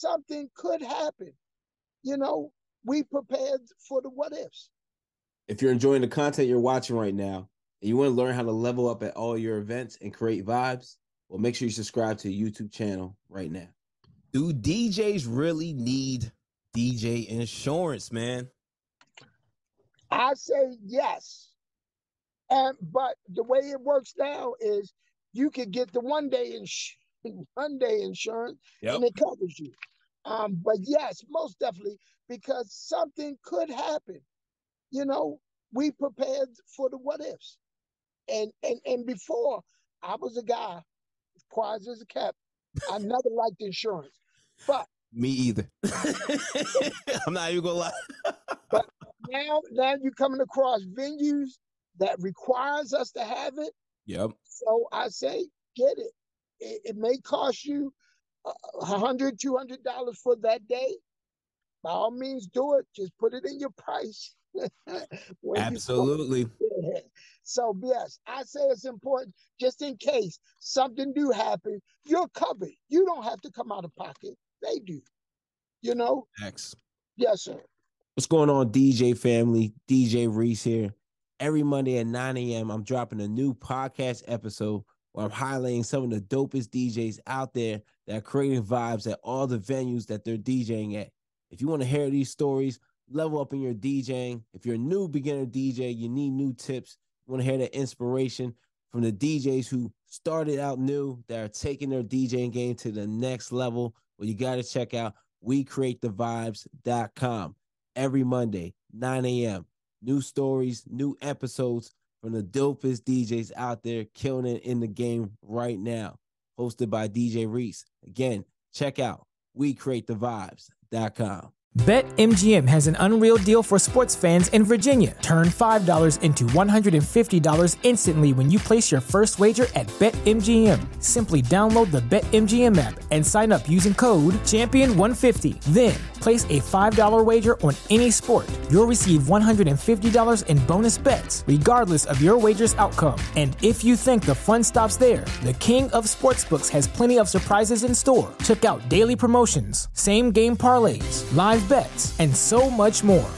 something could happen. You know, we prepared for the what ifs. If you're enjoying the content you're watching right now and you want to learn how to level up at all your events and create vibes, well, make sure you subscribe to the YouTube channel right now. Do DJs really need DJ insurance, man? I say yes. And but the way it works now is you could get the one day ins- one day insurance Yep. and it covers you. Um, but yes, most definitely because something could happen. You know, we prepared for the what ifs. And and and before I was a guy, quiet as a cat. I never liked insurance. But Me either. I'm not even gonna lie. But now now you're coming across venues that requires us to have it. Yep. So I say, get it. It, may cost you a a hundred, two hundred dollars for that day. By all means, do it. Just put it in your price. When you- Absolutely. So yes, I say it's important just in case something do happen. You're covered. You don't have to come out of pocket. They do. You know? X. Yes, sir. What's going on, DJ family? DJ Reese here. Every Monday at 9 a.m., I'm dropping a new podcast episode where I'm highlighting some of the dopest DJs out there that are creating vibes at all the venues that they're DJing at. If you want to hear these stories, level up in your DJing. If you're a new beginner DJ, you need new tips. You want to hear the inspiration from the DJs who started out new that are taking their DJing game to the next level. Well, you got to check out WeCreateTheVibes.com every Monday, 9 a.m. New stories, new episodes from the dopest DJs out there killing it in the game right now. Hosted by DJ Reese. Again, check out WeCreateTheVibes.com. BetMGM has an unreal deal for sports fans in Virginia. Turn $5 into $150 instantly when you place your first wager at BetMGM. Simply download the BetMGM app and sign up using code Champion150. Then place a $5 wager on any sport. You'll receive $150 in bonus bets, regardless of your wager's outcome. And if you think the fun stops there, the King of Sportsbooks has plenty of surprises in store. Check out daily promotions, same game parlays, live bets, and so much more.